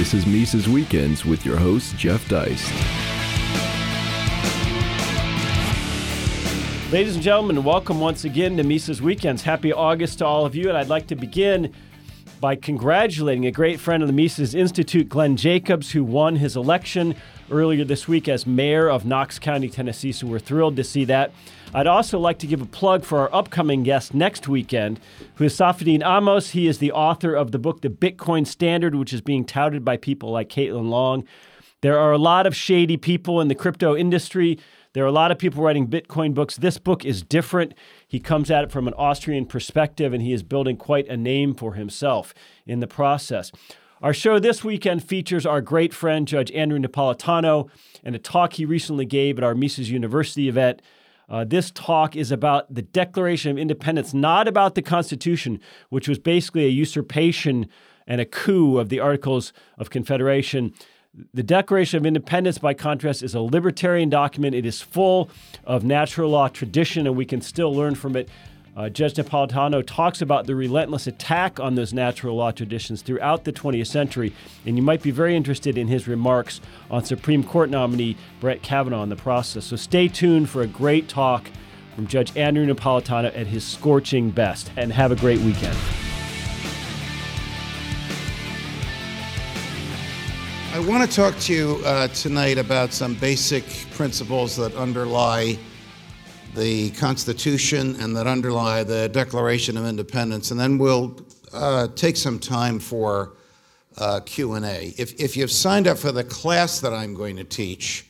This is Mises Weekends with your host, Jeff Deist. Ladies and gentlemen, welcome once again to Mises Weekends. Happy August to all of you, and I'd like to begin by congratulating a great friend of the Mises Institute, Glenn Jacobs, who won his election earlier this week as mayor of Knox County, Tennessee. So we're thrilled to see that. I'd also like to give a plug for our upcoming guest next weekend, who is Saifedean Ammous. He is the author of the book, The Bitcoin Standard, which is being touted by people like Caitlin Long. There are a lot of shady people in the crypto industry. There are a lot of people writing Bitcoin books. This book is different. He comes at it from an Austrian perspective, and he is building quite a name for himself in the process. Our show this weekend features our great friend, Judge Andrew Napolitano, and a talk he recently gave at our Mises University event uh, this talk is about the Declaration of Independence, not about the Constitution, which was basically a usurpation and a coup of the Articles of Confederation. The Declaration of Independence, by contrast, is a libertarian document. It is full of natural law tradition, and we can still learn from it. Uh, Judge Napolitano talks about the relentless attack on those natural law traditions throughout the 20th century, and you might be very interested in his remarks on Supreme Court nominee Brett Kavanaugh in the process. So stay tuned for a great talk from Judge Andrew Napolitano at his scorching best, and have a great weekend. I want to talk to you uh, tonight about some basic principles that underlie the Constitution and that underlie the Declaration of Independence, and then we'll uh, take some time for uh, Q&A. If, if you've signed up for the class that I'm going to teach,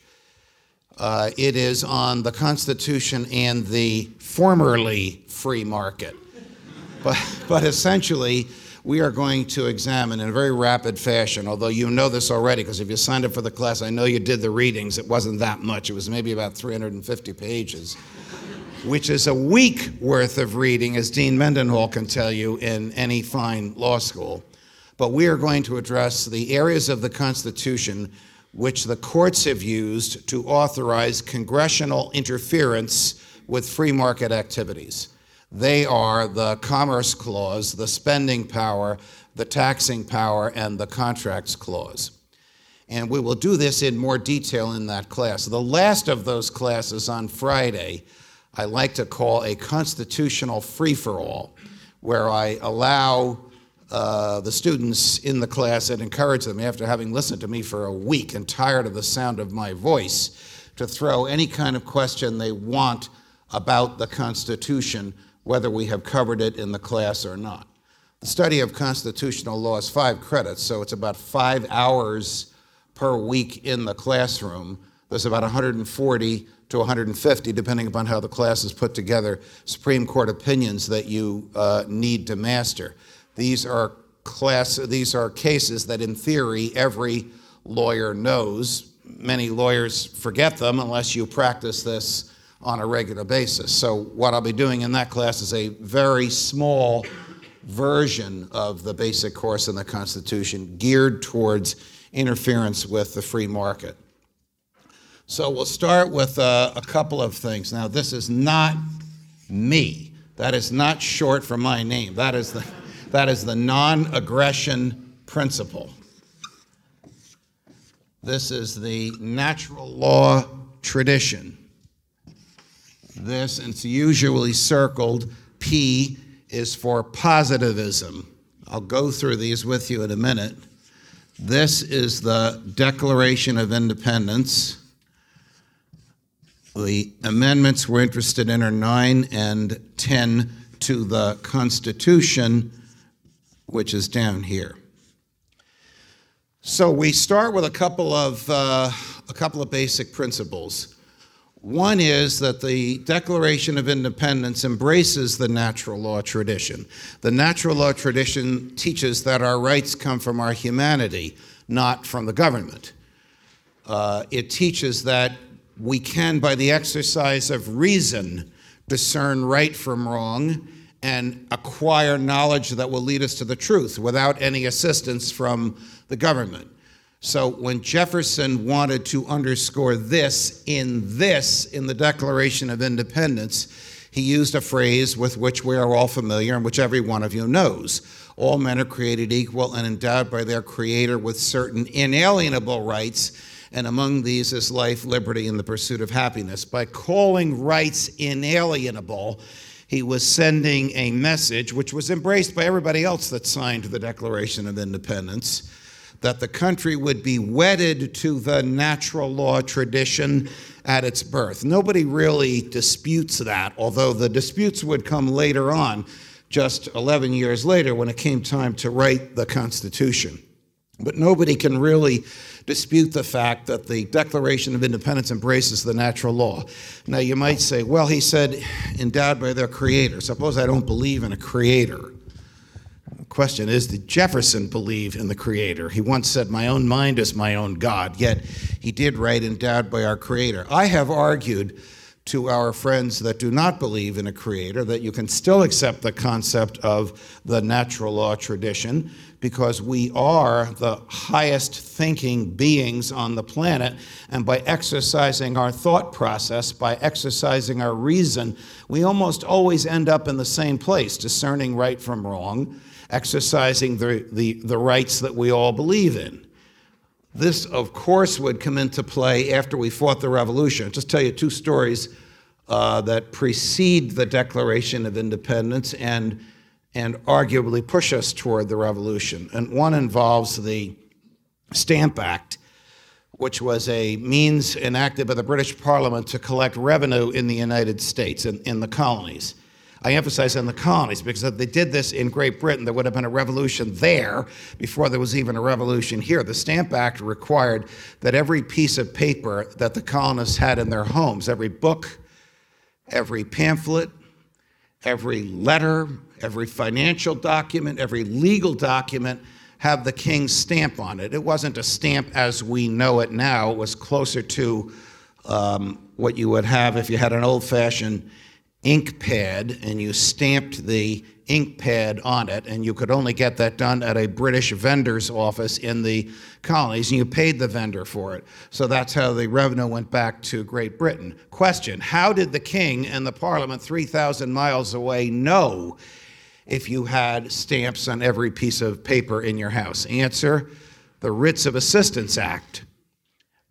uh, it is on the Constitution and the formerly free market. but, but essentially, we are going to examine in a very rapid fashion, although you know this already, because if you signed up for the class, I know you did the readings. It wasn't that much, it was maybe about 350 pages which is a week worth of reading, as Dean Mendenhall can tell you in any fine law school. But we are going to address the areas of the Constitution which the courts have used to authorize congressional interference with free market activities. They are the Commerce Clause, the Spending Power, the Taxing Power, and the Contracts Clause. And we will do this in more detail in that class. The last of those classes on Friday I like to call a constitutional free for all, where I allow uh, the students in the class and encourage them, after having listened to me for a week and tired of the sound of my voice, to throw any kind of question they want about the Constitution, whether we have covered it in the class or not. The study of constitutional law is five credits, so it's about five hours per week in the classroom. There's about 140 to 150, depending upon how the class is put together, Supreme Court opinions that you uh, need to master. These are class, these are cases that, in theory, every lawyer knows. Many lawyers forget them unless you practice this on a regular basis. So, what I'll be doing in that class is a very small version of the basic course in the Constitution geared towards interference with the free market. So we'll start with uh, a couple of things. Now, this is not me. That is not short for my name. That is the, that is the non aggression principle. This is the natural law tradition. This, and it's usually circled, P is for positivism. I'll go through these with you in a minute. This is the Declaration of Independence. The amendments we're interested in are 9 and 10 to the Constitution, which is down here. So we start with a couple of, uh, a couple of basic principles. One is that the Declaration of Independence embraces the natural law tradition. The natural law tradition teaches that our rights come from our humanity, not from the government. Uh, it teaches that we can, by the exercise of reason, discern right from wrong and acquire knowledge that will lead us to the truth without any assistance from the government. So when Jefferson wanted to underscore this in this, in the Declaration of Independence, he used a phrase with which we are all familiar and which every one of you knows. All men are created equal and endowed by their Creator with certain inalienable rights, and among these is life, liberty, and the pursuit of happiness. By calling rights inalienable, he was sending a message which was embraced by everybody else that signed the Declaration of Independence that the country would be wedded to the natural law tradition at its birth. Nobody really disputes that, although the disputes would come later on, just 11 years later, when it came time to write the Constitution. But nobody can really dispute the fact that the Declaration of Independence embraces the natural law. Now, you might say, well, he said, endowed by their creator. Suppose I don't believe in a creator. Question is, did Jefferson believe in the creator? He once said, My own mind is my own God, yet he did write, endowed by our creator. I have argued to our friends that do not believe in a creator that you can still accept the concept of the natural law tradition because we are the highest thinking beings on the planet. And by exercising our thought process, by exercising our reason, we almost always end up in the same place, discerning right from wrong, exercising the, the, the rights that we all believe in. This, of course, would come into play after we fought the revolution. I'll just tell you two stories uh, that precede the Declaration of Independence and, and arguably push us toward the revolution. And one involves the Stamp Act, which was a means enacted by the British Parliament to collect revenue in the United States, in, in the colonies. I emphasize in the colonies because if they did this in Great Britain, there would have been a revolution there before there was even a revolution here. The Stamp Act required that every piece of paper that the colonists had in their homes, every book, every pamphlet, every letter, every financial document, every legal document have the king's stamp on it. It wasn't a stamp as we know it now, it was closer to um, what you would have if you had an old fashioned ink pad and you stamped the ink pad on it, and you could only get that done at a British vendor's office in the colonies, and you paid the vendor for it. So that's how the revenue went back to Great Britain. Question How did the king and the parliament 3,000 miles away know if you had stamps on every piece of paper in your house? Answer The Writs of Assistance Act.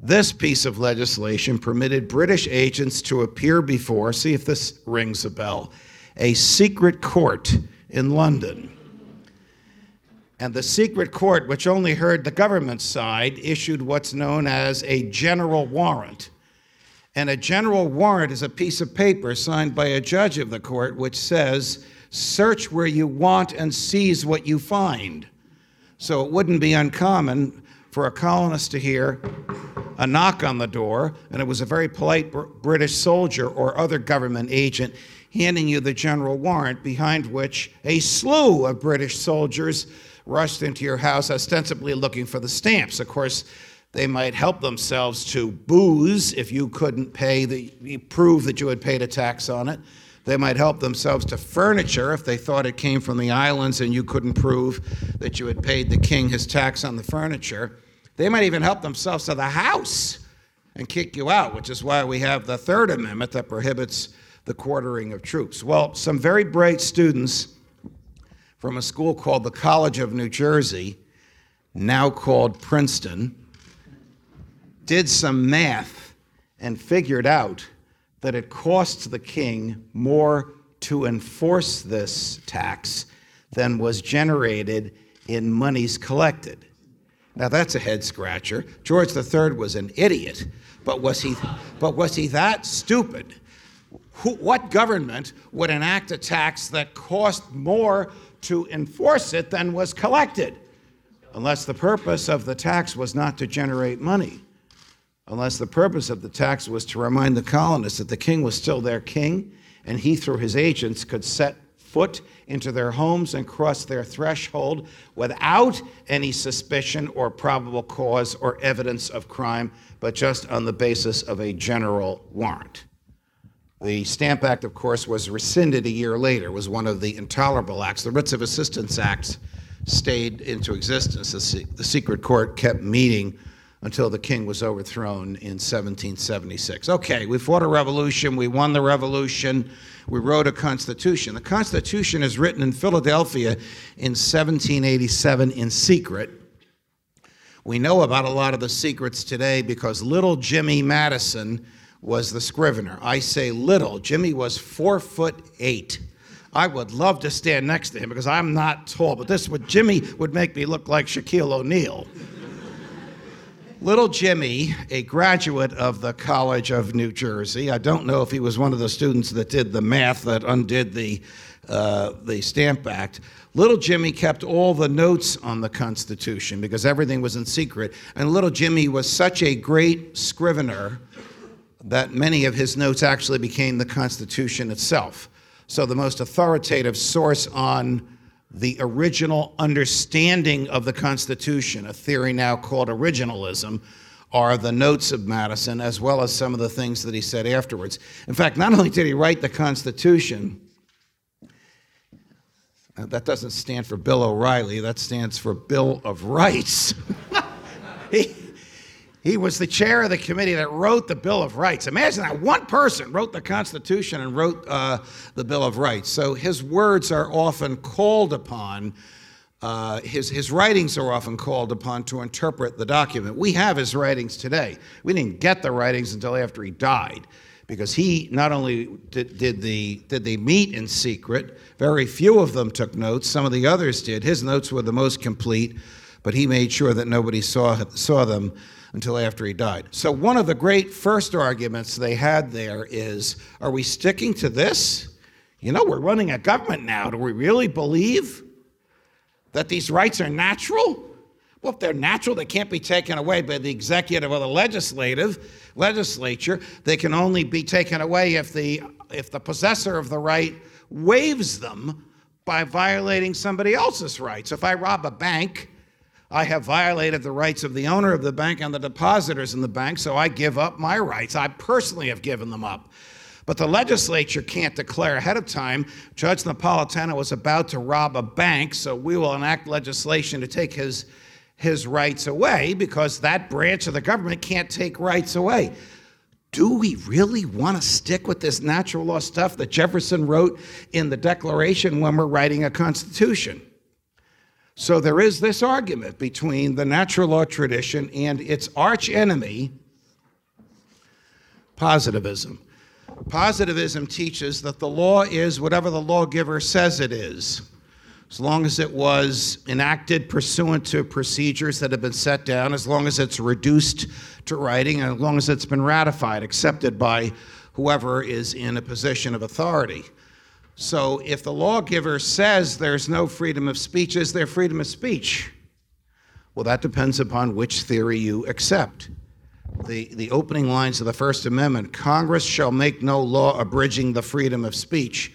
This piece of legislation permitted British agents to appear before, see if this rings a bell, a secret court in London. And the secret court, which only heard the government side, issued what's known as a general warrant. And a general warrant is a piece of paper signed by a judge of the court which says, search where you want and seize what you find. So it wouldn't be uncommon for a colonist to hear a knock on the door, and it was a very polite British soldier or other government agent handing you the general warrant, behind which a slew of British soldiers rushed into your house, ostensibly looking for the stamps. Of course, they might help themselves to booze if you couldn't pay the prove that you had paid a tax on it. They might help themselves to furniture if they thought it came from the islands and you couldn't prove that you had paid the king his tax on the furniture. They might even help themselves to the house and kick you out, which is why we have the Third Amendment that prohibits the quartering of troops. Well, some very bright students from a school called the College of New Jersey, now called Princeton, did some math and figured out that it costs the king more to enforce this tax than was generated in monies collected. Now that's a head scratcher. George III was an idiot, but was he, but was he that stupid? Who, what government would enact a tax that cost more to enforce it than was collected? Unless the purpose of the tax was not to generate money. Unless the purpose of the tax was to remind the colonists that the king was still their king, and he, through his agents, could set foot into their homes and cross their threshold without any suspicion or probable cause or evidence of crime, but just on the basis of a general warrant. The Stamp Act, of course, was rescinded a year later, was one of the intolerable acts. The Writs of Assistance Acts stayed into existence. The, secret court kept meeting until the king was overthrown in 1776. Okay, we fought a revolution, we won the revolution, we wrote a constitution. The Constitution is written in Philadelphia in 1787 in secret. We know about a lot of the secrets today because little Jimmy Madison was the scrivener. I say little. Jimmy was four foot eight. I would love to stand next to him because I'm not tall, but this would Jimmy would make me look like Shaquille O'Neal. Little Jimmy, a graduate of the College of New Jersey, I don't know if he was one of the students that did the math that undid the, uh, the Stamp Act. Little Jimmy kept all the notes on the Constitution because everything was in secret. And little Jimmy was such a great scrivener that many of his notes actually became the Constitution itself. So, the most authoritative source on the original understanding of the Constitution, a theory now called originalism, are the notes of Madison, as well as some of the things that he said afterwards. In fact, not only did he write the Constitution, that doesn't stand for Bill O'Reilly, that stands for Bill of Rights. he, he was the chair of the committee that wrote the Bill of Rights. Imagine that one person wrote the Constitution and wrote uh, the Bill of Rights. So his words are often called upon, uh, his, his writings are often called upon to interpret the document. We have his writings today. We didn't get the writings until after he died because he not only did, did, the, did they meet in secret, very few of them took notes, some of the others did. His notes were the most complete, but he made sure that nobody saw, saw them until after he died. So, one of the great first arguments they had there is are we sticking to this? You know, we're running a government now. Do we really believe that these rights are natural? Well, if they're natural, they can't be taken away by the executive or the legislative legislature. They can only be taken away if the if the possessor of the right waives them by violating somebody else's rights. If I rob a bank, I have violated the rights of the owner of the bank and the depositors in the bank, so I give up my rights. I personally have given them up. But the legislature can't declare ahead of time Judge Napolitano was about to rob a bank, so we will enact legislation to take his, his rights away because that branch of the government can't take rights away. Do we really want to stick with this natural law stuff that Jefferson wrote in the Declaration when we're writing a Constitution? So there is this argument between the natural law tradition and its arch enemy, positivism. Positivism teaches that the law is whatever the lawgiver says it is, as long as it was enacted pursuant to procedures that have been set down, as long as it's reduced to writing, and as long as it's been ratified, accepted by whoever is in a position of authority. So if the lawgiver says there's no freedom of speech, is there freedom of speech? Well, that depends upon which theory you accept. The, the opening lines of the First Amendment Congress shall make no law abridging the freedom of speech.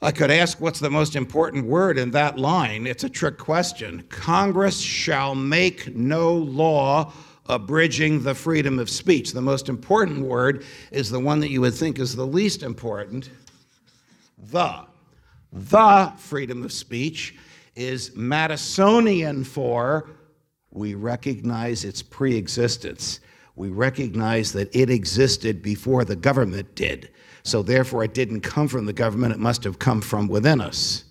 I could ask what's the most important word in that line. It's a trick question. Congress shall make no law abridging the freedom of speech. The most important word is the one that you would think is the least important the. The freedom of speech is Madisonian for we recognize its preexistence. We recognize that it existed before the government did. So therefore, it didn't come from the government, it must have come from within us.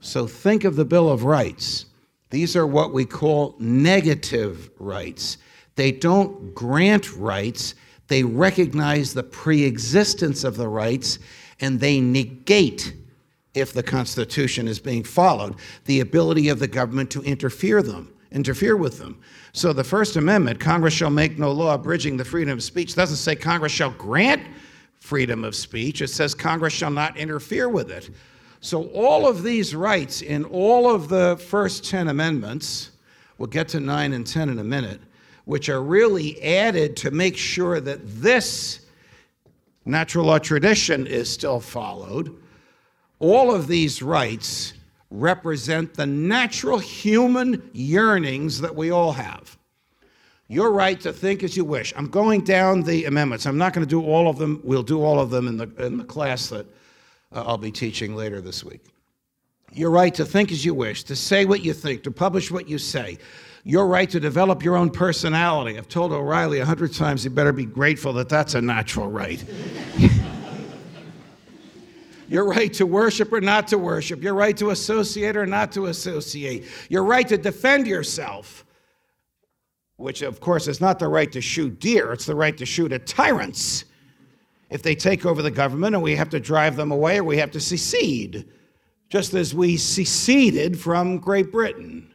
So think of the Bill of Rights. These are what we call negative rights. They don't grant rights, they recognize the preexistence of the rights and they negate if the Constitution is being followed, the ability of the government to interfere them, interfere with them. So the First Amendment, Congress shall make no law abridging the freedom of speech, doesn't say Congress shall grant freedom of speech. It says Congress shall not interfere with it. So all of these rights in all of the first 10 amendments, we'll get to 9 and 10 in a minute, which are really added to make sure that this natural law tradition is still followed. All of these rights represent the natural human yearnings that we all have. Your right to think as you wish. I'm going down the amendments. I'm not going to do all of them. We'll do all of them in the, in the class that uh, I'll be teaching later this week. your right to think as you wish, to say what you think, to publish what you say, your right to develop your own personality. I've told O'Reilly a hundred times he better be grateful that that's a natural right. your right to worship or not to worship, your right to associate or not to associate, your right to defend yourself, which of course is not the right to shoot deer, it's the right to shoot at tyrants if they take over the government and we have to drive them away or we have to secede, just as we seceded from Great Britain.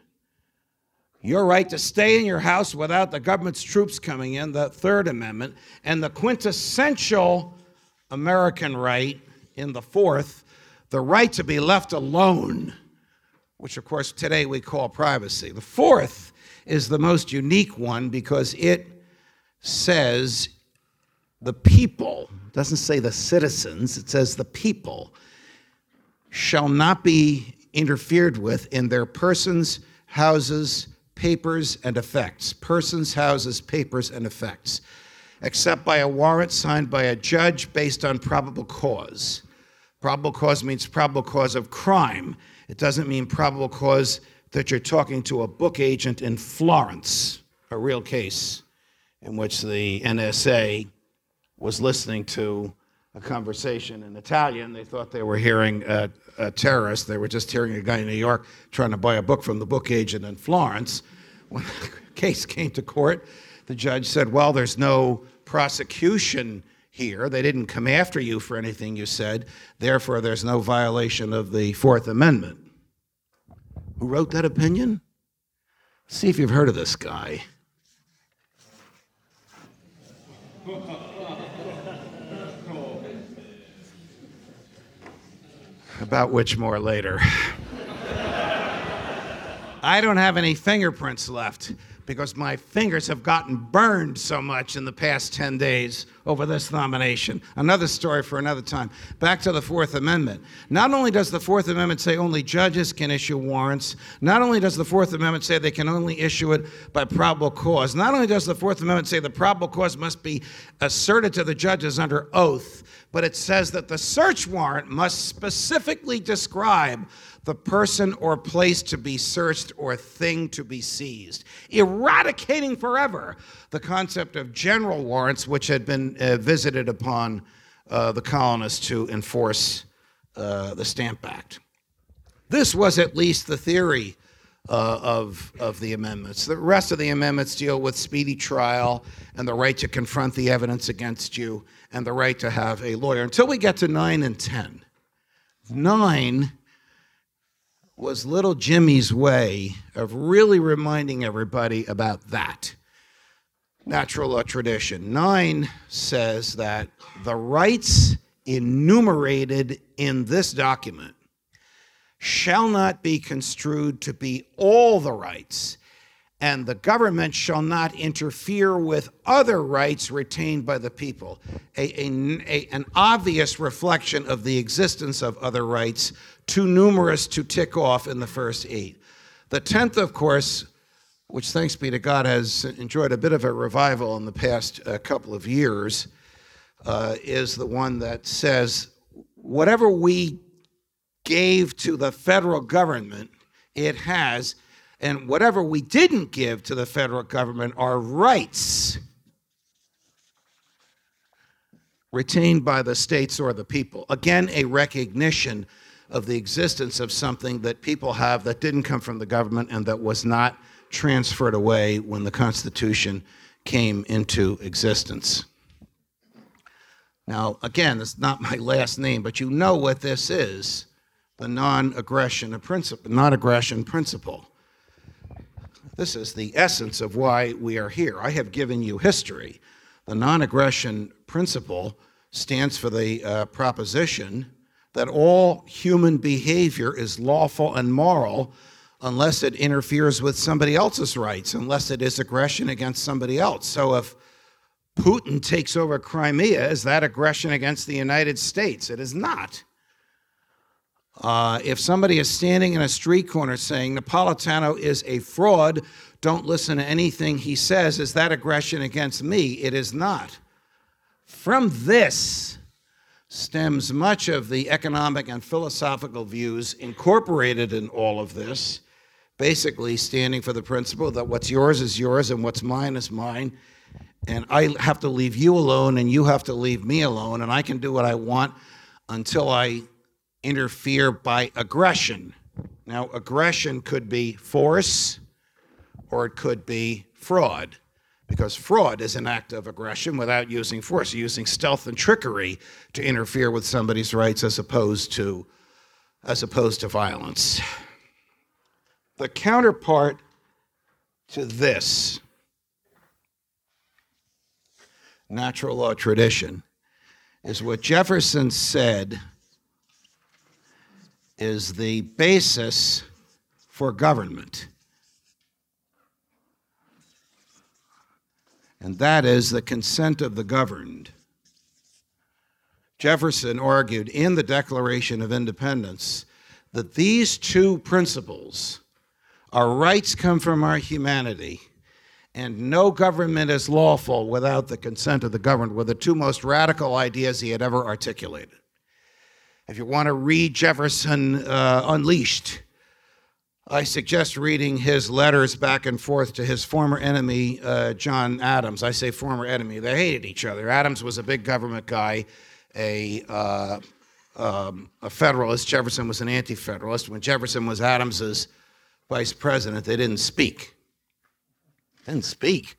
Your right to stay in your house without the government's troops coming in, the Third Amendment, and the quintessential American right in the Fourth, the right to be left alone, which of course today we call privacy. The Fourth is the most unique one because it says the people, doesn't say the citizens, it says the people shall not be interfered with in their persons, houses, papers, and effects. Persons, houses, papers, and effects, except by a warrant signed by a judge based on probable cause. Probable cause means probable cause of crime. It doesn't mean probable cause that you're talking to a book agent in Florence, a real case in which the NSA was listening to a conversation in Italian. They thought they were hearing a, a, terrorist. They were just hearing a guy in New York trying to buy a book from the book agent in Florence. When the case came to court, the judge said, Well, there's no prosecution here. They didn't come after you for anything you said. Therefore, there's no violation of the Fourth Amendment. Who wrote that opinion? See if you've heard of this guy. about which more later. I don't have any fingerprints left because my fingers have gotten burned so much in the past 10 days over this nomination. Another story for another time. Back to the Fourth Amendment. Not only does the Fourth Amendment say only judges can issue warrants, not only does the Fourth Amendment say they can only issue it by probable cause, not only does the Fourth Amendment say the probable cause must be asserted to the judges under oath, but it says that the search warrant must specifically describe the person or place to be searched or thing to be seized, eradicating forever the concept of general warrants, which had been uh, visited upon uh, the colonists to enforce uh, the Stamp Act. This was at least the theory uh, of, of the amendments. The rest of the amendments deal with speedy trial and the right to confront the evidence against you and the right to have a lawyer until we get to 9 and 10. 9 was little Jimmy's way of really reminding everybody about that. Natural law tradition. 9 says that the rights enumerated in this document shall not be construed to be all the rights, and the government shall not interfere with other rights retained by the people. A, a, a, an obvious reflection of the existence of other rights, too numerous to tick off in the first eight. The tenth, of course, which thanks be to God has enjoyed a bit of a revival in the past uh, couple of years, uh, is the one that says, whatever we gave to the federal government, it has, and whatever we didn't give to the federal government are rights retained by the states or the people. Again, a recognition of the existence of something that people have that didn't come from the government and that was not transferred away when the Constitution came into existence. Now, again, it's not my last name, but you know what this is the non-aggression principle, non-aggression principle. This is the essence of why we are here. I have given you history. The non-aggression principle stands for the uh, proposition that all human behavior is lawful and moral unless it interferes with somebody else's rights, unless it is aggression against somebody else. So if Putin takes over Crimea, is that aggression against the United States? It is not. Uh, if somebody is standing in a street corner saying Napolitano is a fraud, don't listen to anything he says, is that aggression against me? It is not. From this stems much of the economic and philosophical views incorporated in all of this, basically standing for the principle that what's yours is yours and what's mine is mine. And I have to leave you alone and you have to leave me alone, and I can do what I want until I interfere by aggression. Now, aggression could be force or it could be fraud because fraud is an act of aggression without using force, using stealth and trickery to interfere with somebody's rights as opposed to as opposed to violence. The counterpart to this natural law tradition is what Jefferson said is the basis for government. and that is the consent of the governed. Jefferson argued in the Declaration of Independence that these two principles, our rights come from our humanity, and no government is lawful without the consent of the governed, were the two most radical ideas he had ever articulated. If you want to read Jefferson uh, Unleashed, I suggest reading his letters back and forth to his former enemy, uh, John Adams. I say former enemy, they hated each other. Adams was a big government guy, a, uh, um, a Federalist. Jefferson was an anti Federalist. When Jefferson was Adams's vice president, they didn't speak. Didn't speak.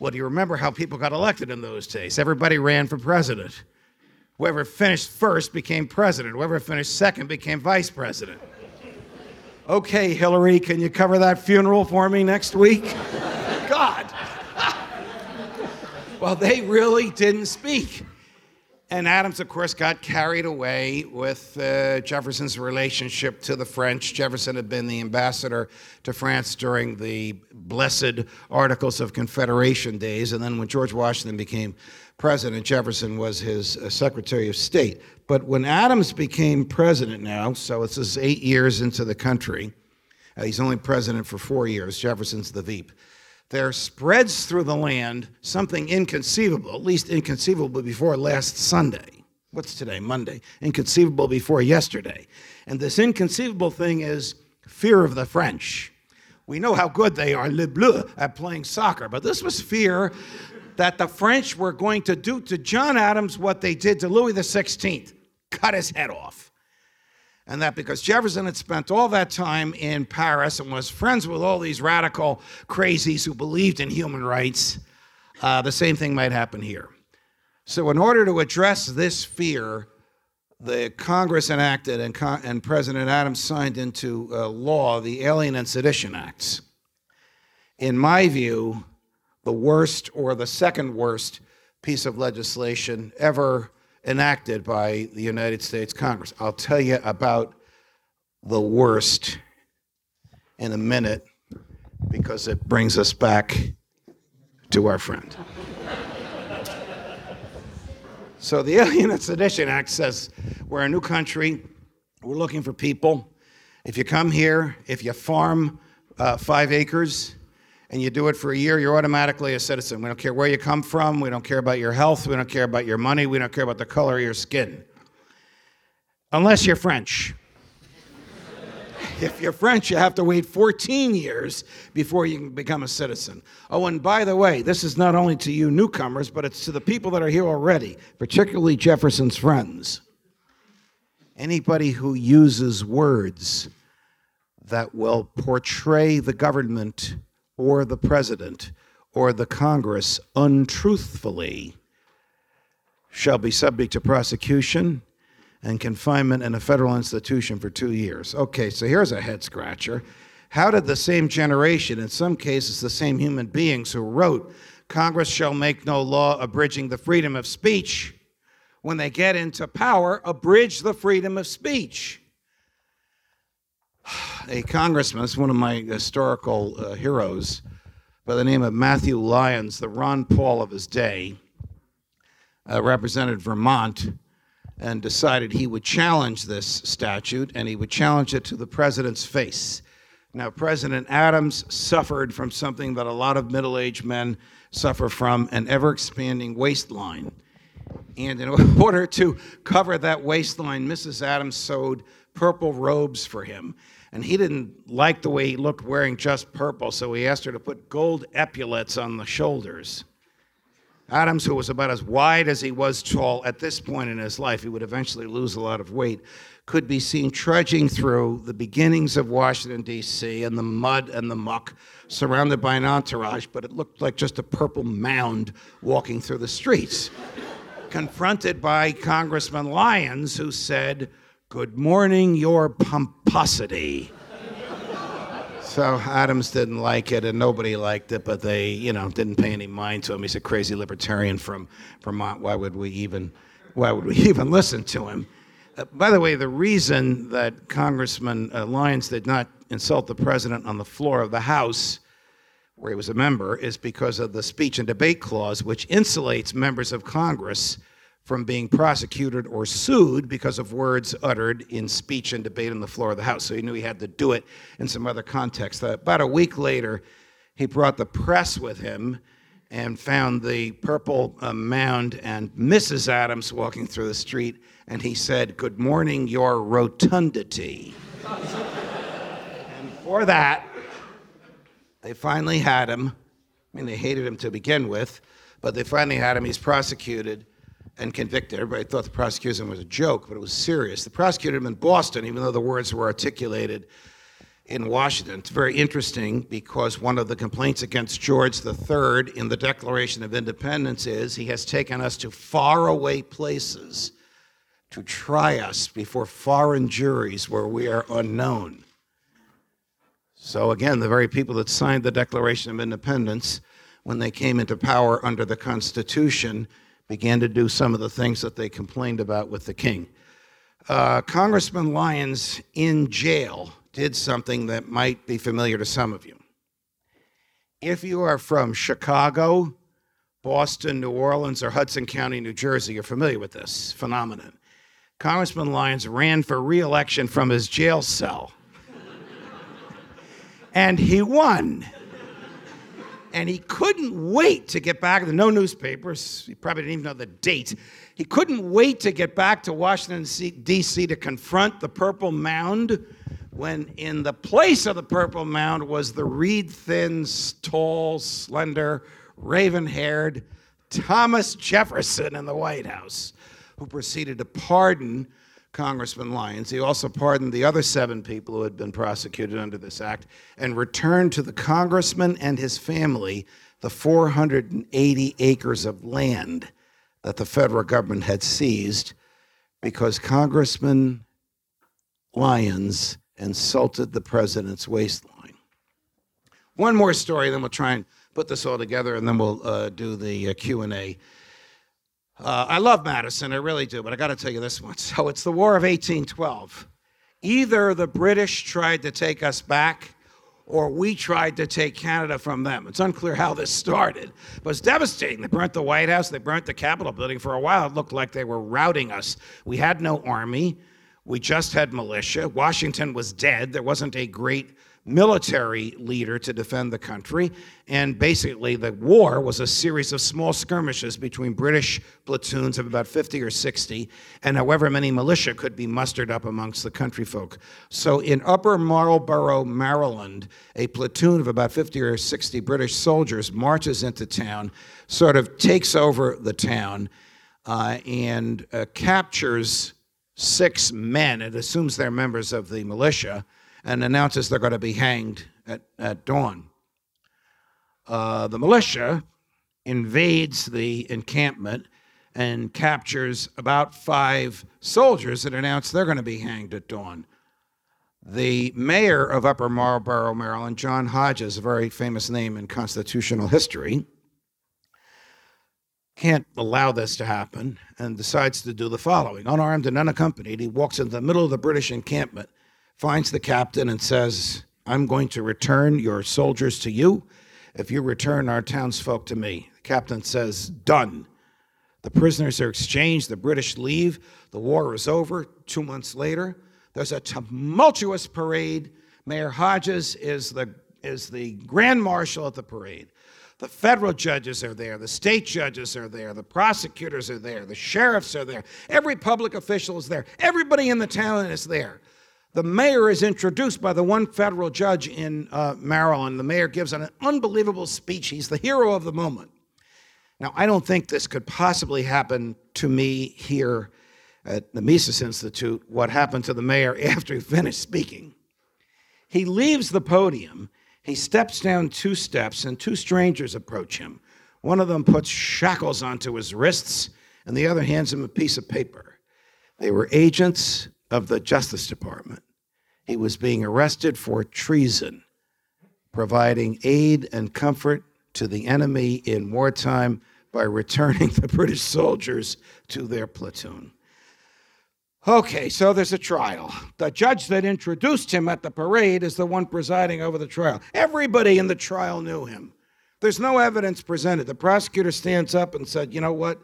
Well, do you remember how people got elected in those days? Everybody ran for president. Whoever finished first became president, whoever finished second became vice president. Okay, Hillary, can you cover that funeral for me next week? God. well, they really didn't speak. And Adams, of course, got carried away with uh, Jefferson's relationship to the French. Jefferson had been the ambassador to France during the blessed Articles of Confederation days. And then when George Washington became president, Jefferson was his uh, Secretary of State. But when Adams became president now, so it's his eight years into the country, uh, he's only president for four years, Jefferson's the Veep. There spreads through the land something inconceivable, at least inconceivable before last Sunday. What's today? Monday. Inconceivable before yesterday. And this inconceivable thing is fear of the French. We know how good they are, Le Bleu, at playing soccer, but this was fear that the French were going to do to John Adams what they did to Louis XVI cut his head off. And that because Jefferson had spent all that time in Paris and was friends with all these radical crazies who believed in human rights, uh, the same thing might happen here. So, in order to address this fear, the Congress enacted and, Con- and President Adams signed into uh, law the Alien and Sedition Acts. In my view, the worst or the second worst piece of legislation ever enacted by the United States Congress. I'll tell you about the worst in a minute because it brings us back to our friend. so, the Alien and Sedition Act says we're a new country, we're looking for people. If you come here, if you farm uh, five acres, and you do it for a year, you're automatically a citizen. We don't care where you come from. We don't care about your health. We don't care about your money. We don't care about the color of your skin. Unless you're French. if you're French, you have to wait 14 years before you can become a citizen. Oh, and by the way, this is not only to you newcomers, but it's to the people that are here already, particularly Jefferson's friends. Anybody who uses words that will portray the government or the president or the Congress untruthfully shall be subject to prosecution and confinement in a federal institution for two years. Okay, so here's a head scratcher. How did the same generation, in some cases the same human beings who wrote, Congress shall make no law abridging the freedom of speech, when they get into power, abridge the freedom of speech? A congressman, one of my historical uh, heroes, by the name of Matthew Lyons, the Ron Paul of his day, uh, represented Vermont and decided he would challenge this statute and he would challenge it to the president's face. Now, President Adams suffered from something that a lot of middle aged men suffer from an ever expanding waistline. And in order to cover that waistline, Mrs. Adams sewed purple robes for him. And he didn't like the way he looked wearing just purple, so he asked her to put gold epaulets on the shoulders. Adams, who was about as wide as he was tall at this point in his life, he would eventually lose a lot of weight, could be seen trudging through the beginnings of Washington, D.C., and the mud and the muck, surrounded by an entourage, but it looked like just a purple mound walking through the streets. Confronted by Congressman Lyons, who said, Good morning, your pomposity. So Adams didn't like it, and nobody liked it, but they, you know, didn't pay any mind to him. He's a crazy libertarian from Vermont. Why would we even, why would we even listen to him? Uh, by the way, the reason that Congressman uh, Lyons did not insult the president on the floor of the House, where he was a member, is because of the speech and debate clause, which insulates members of Congress from being prosecuted or sued because of words uttered in speech and debate on the floor of the House. So he knew he had to do it in some other context. Uh, about a week later, he brought the press with him and found the purple uh, mound and Mrs. Adams walking through the street, and he said, Good morning, your rotundity. and for that, they finally had him. I mean, they hated him to begin with, but they finally had him. He's prosecuted and convicted. Everybody thought the prosecution was a joke, but it was serious. The prosecuted him in Boston, even though the words were articulated in Washington. It's very interesting because one of the complaints against George III in the Declaration of Independence is he has taken us to faraway places to try us before foreign juries where we are unknown. So, again, the very people that signed the Declaration of Independence, when they came into power under the Constitution, began to do some of the things that they complained about with the king. Uh, Congressman Lyons in jail did something that might be familiar to some of you. If you are from Chicago, Boston, New Orleans, or Hudson County, New Jersey, you're familiar with this phenomenon. Congressman Lyons ran for reelection from his jail cell. and he won and he couldn't wait to get back. The no newspapers. He probably didn't even know the date. He couldn't wait to get back to Washington, D.C. to confront the Purple Mound when in the place of the Purple Mound was the reed thin, tall, slender, raven haired Thomas Jefferson in the White House, who proceeded to pardon Congressman Lyons. He also pardoned the other seven people who had been prosecuted under this act and returned to the congressman and his family the 480 acres of land that the federal government had seized because Congressman Lyons insulted the president's waistline. One more story, then we'll try and put this all together, and then we'll uh, do the uh, Q and A. Uh, I love Madison, I really do, but I got to tell you this one. So it's the War of 1812. Either the British tried to take us back or we tried to take Canada from them. It's unclear how this started, but it's devastating. They burnt the White House, they burnt the Capitol building. For a while, it looked like they were routing us. We had no army, we just had militia. Washington was dead. There wasn't a great military leader to defend the country. And basically, the war was a series of small skirmishes between British platoons of about 50 or 60, and however many militia could be mustered up amongst the country folk. So in Upper Marlboro, Maryland, a platoon of about 50 or 60 British soldiers marches into town, sort of takes over the town, uh, and uh, captures six men. It assumes they're members of the militia and announces they're going to be hanged at, at dawn. Uh, the militia invades the encampment and captures about five soldiers that announce they're going to be hanged at dawn. The mayor of Upper Marlboro, Maryland, John Hodges, a very famous name in constitutional history, can't allow this to happen and decides to do the following. Unarmed and unaccompanied, he walks into the middle of the British encampment finds the captain and says, I'm going to return your soldiers to you if you return our townsfolk to me. The captain says, Done. The prisoners are exchanged, the British leave, the war is over. Two months later, there's a tumultuous parade. Mayor Hodges is the, is the grand marshal at the parade. The federal judges are there, the state judges are there, the prosecutors are there, the sheriffs are there, every public official is there, everybody in the town is there. The mayor is introduced by the one federal judge in uh, Maryland. The mayor gives an unbelievable speech. He's the hero of the moment. Now, I don't think this could possibly happen to me here at the Mises Institute, what happened to the mayor after he finished speaking. He leaves the podium, he steps down two steps, and two strangers approach him. One of them puts shackles onto his wrists, and the other hands him a piece of paper. They were agents of the Justice Department. He was being arrested for treason, providing aid and comfort to the enemy in wartime by returning the British soldiers to their platoon. Okay, so there's a trial. The judge that introduced him at the parade is the one presiding over the trial. Everybody in the trial knew him. There's no evidence presented. The prosecutor stands up and said, You know what?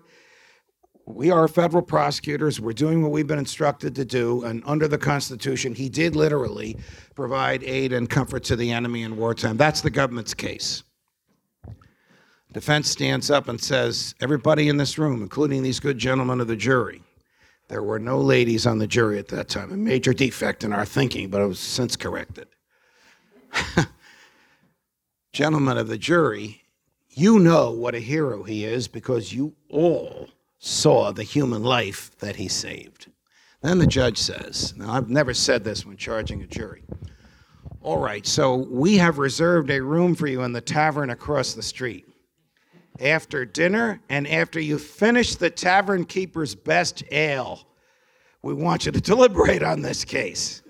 We are federal prosecutors. We're doing what we've been instructed to do. And under the Constitution, he did literally provide aid and comfort to the enemy in wartime. That's the government's case. Defense stands up and says, Everybody in this room, including these good gentlemen of the jury, there were no ladies on the jury at that time, a major defect in our thinking, but it was since corrected. Gentlemen of the jury, you know what a hero he is because you all saw the human life that he saved. Then the judge says, Now, I've never said this when charging a jury. All right, so we have reserved a room for you in the tavern across the street after dinner and after you finish the tavern keeper's best ale, we want you to deliberate on this case.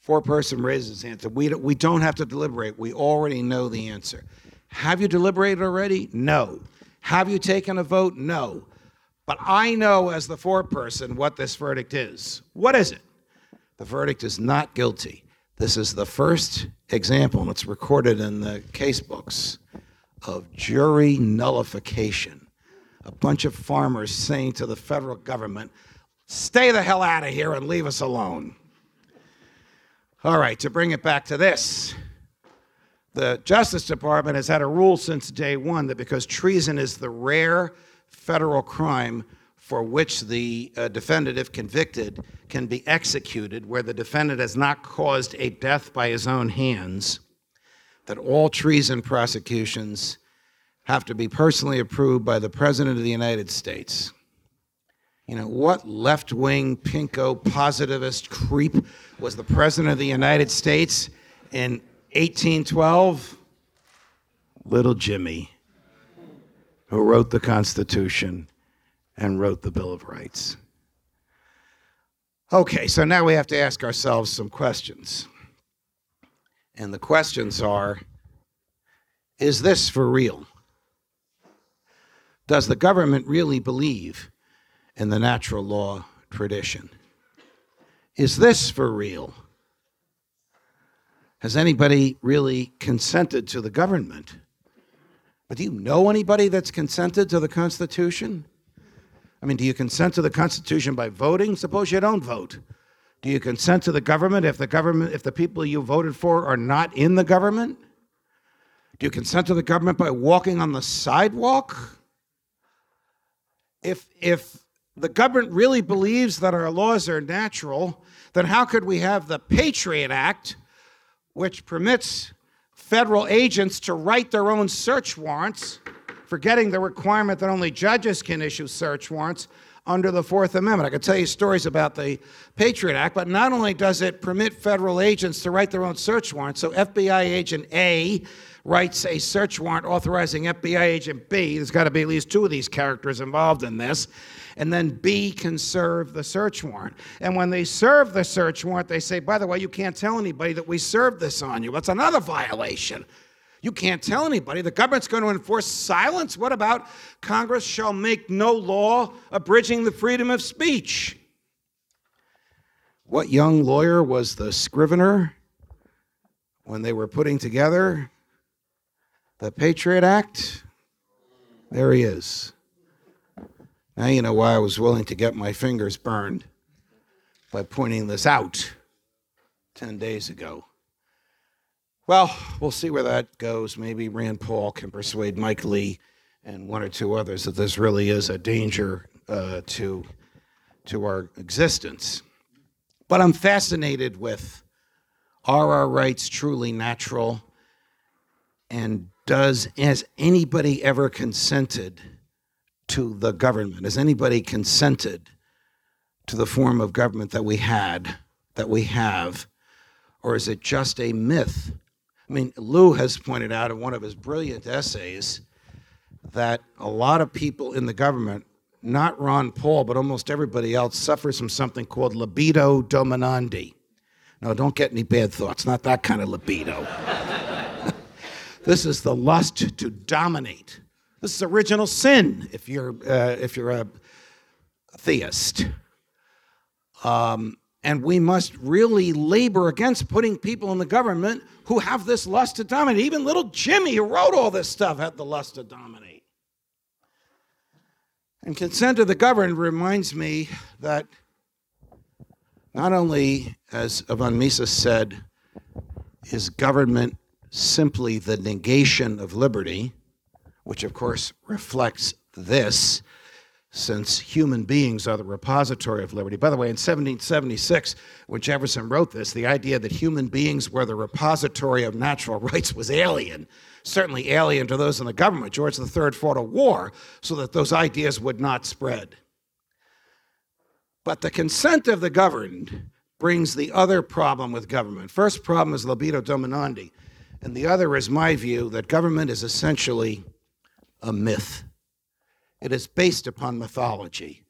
Four person raises his hand. We, we don't have to deliberate. We already know the answer. Have you deliberated already? No. Have you taken a vote? No. But I know as the foreperson what this verdict is. What is it? The verdict is not guilty. This is the first example, and it's recorded in the case books of jury nullification. A bunch of farmers saying to the federal government, stay the hell out of here and leave us alone. All right, to bring it back to this, the Justice Department has had a rule since day one that because treason is the rare federal crime for which the uh, defendant, if convicted, can be executed, where the defendant has not caused a death by his own hands that all treason prosecutions have to be personally approved by the President of the United States. You know, what left wing, pinko, positivist creep was the President of the United States in 1812? Little Jimmy, who wrote the Constitution and wrote the Bill of Rights. Okay, so now we have to ask ourselves some questions. And the questions are Is this for real? Does the government really believe in the natural law tradition? Is this for real? Has anybody really consented to the government? But do you know anybody that's consented to the Constitution? I mean, do you consent to the Constitution by voting? Suppose you don't vote. Do you consent to the government if the government if the people you voted for are not in the government? Do you consent to the government by walking on the sidewalk? If if the government really believes that our laws are natural, then how could we have the Patriot Act, which permits federal agents to write their own search warrants, forgetting the requirement that only judges can issue search warrants, under the Fourth Amendment. I could tell you stories about the Patriot Act, but not only does it permit federal agents to write their own search warrants, so FBI agent A writes a search warrant authorizing FBI agent B, there's got to be at least two of these characters involved in this, and then B can serve the search warrant. And when they serve the search warrant, they say, by the way, you can't tell anybody that we served this on you. That's another violation. You can't tell anybody. The government's going to enforce silence. What about Congress shall make no law abridging the freedom of speech? What young lawyer was the scrivener when they were putting together the Patriot Act? There he is. Now you know why I was willing to get my fingers burned by pointing this out 10 days ago. Well, we'll see where that goes. Maybe Rand Paul can persuade Mike Lee and one or two others that this really is a danger uh, to, to our existence. But I'm fascinated with are our rights truly natural? And does has anybody ever consented to the government? Has anybody consented to the form of government that we had, that we have? Or is it just a myth? I mean, Lew has pointed out in one of his brilliant essays that a lot of people in the government, not Ron Paul, but almost everybody else, suffers from something called libido dominandi. No, don't get any bad thoughts, not that kind of libido. this is the lust to dominate. This is original sin if you're, uh, if you're a theist. Um, and we must really labor against putting people in the government who have this lust to dominate. Even little Jimmy, who wrote all this stuff, had the lust to dominate. And consent of the governed reminds me that not only, as von Mises said, is government simply the negation of liberty, which of course reflects this, since human beings are the repository of liberty. By the way, in 1776, when Jefferson wrote this, the idea that human beings were the repository of natural rights was alien, certainly alien to those in the government. George III fought a war so that those ideas would not spread. But the consent of the governed brings the other problem with government. First problem is libido dominandi, and the other is my view that government is essentially a myth. It is based upon mythology.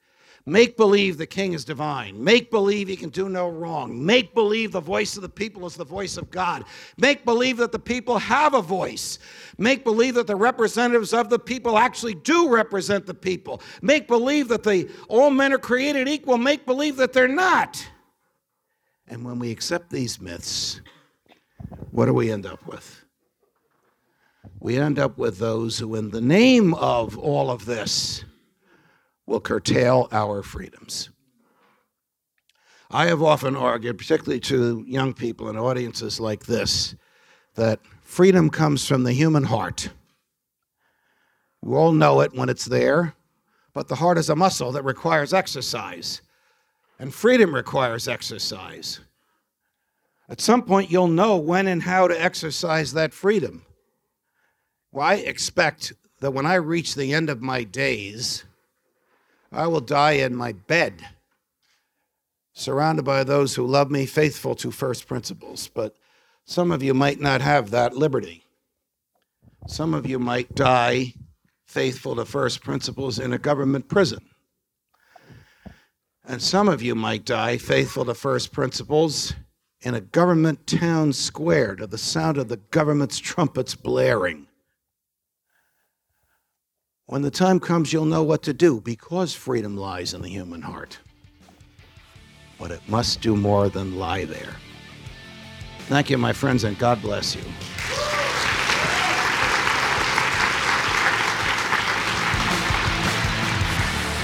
Make believe the king is divine. Make believe he can do no wrong. Make believe the voice of the people is the voice of God. Make believe that the people have a voice. Make believe that the representatives of the people actually do represent the people. Make believe that the all men are created equal. Make believe that they're not. And when we accept these myths, what do we end up with? We end up with those who, in the name of all of this, will curtail our freedoms. I have often argued, particularly to young people in audiences like this, that freedom comes from the human heart. We all know it when it's there, but the heart is a muscle that requires exercise, and freedom requires exercise. At some point, you'll know when and how to exercise that freedom. Well, I expect that when I reach the end of my days, I will die in my bed, surrounded by those who love me, faithful to first principles. But some of you might not have that liberty. Some of you might die faithful to first principles in a government prison. And some of you might die faithful to first principles in a government town square to the sound of the government's trumpets blaring. When the time comes, you'll know what to do because freedom lies in the human heart. But it must do more than lie there. Thank you, my friends, and God bless you.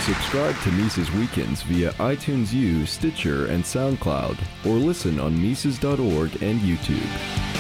Subscribe to Mises Weekends via iTunes U, Stitcher, and SoundCloud, or listen on Mises.org and YouTube.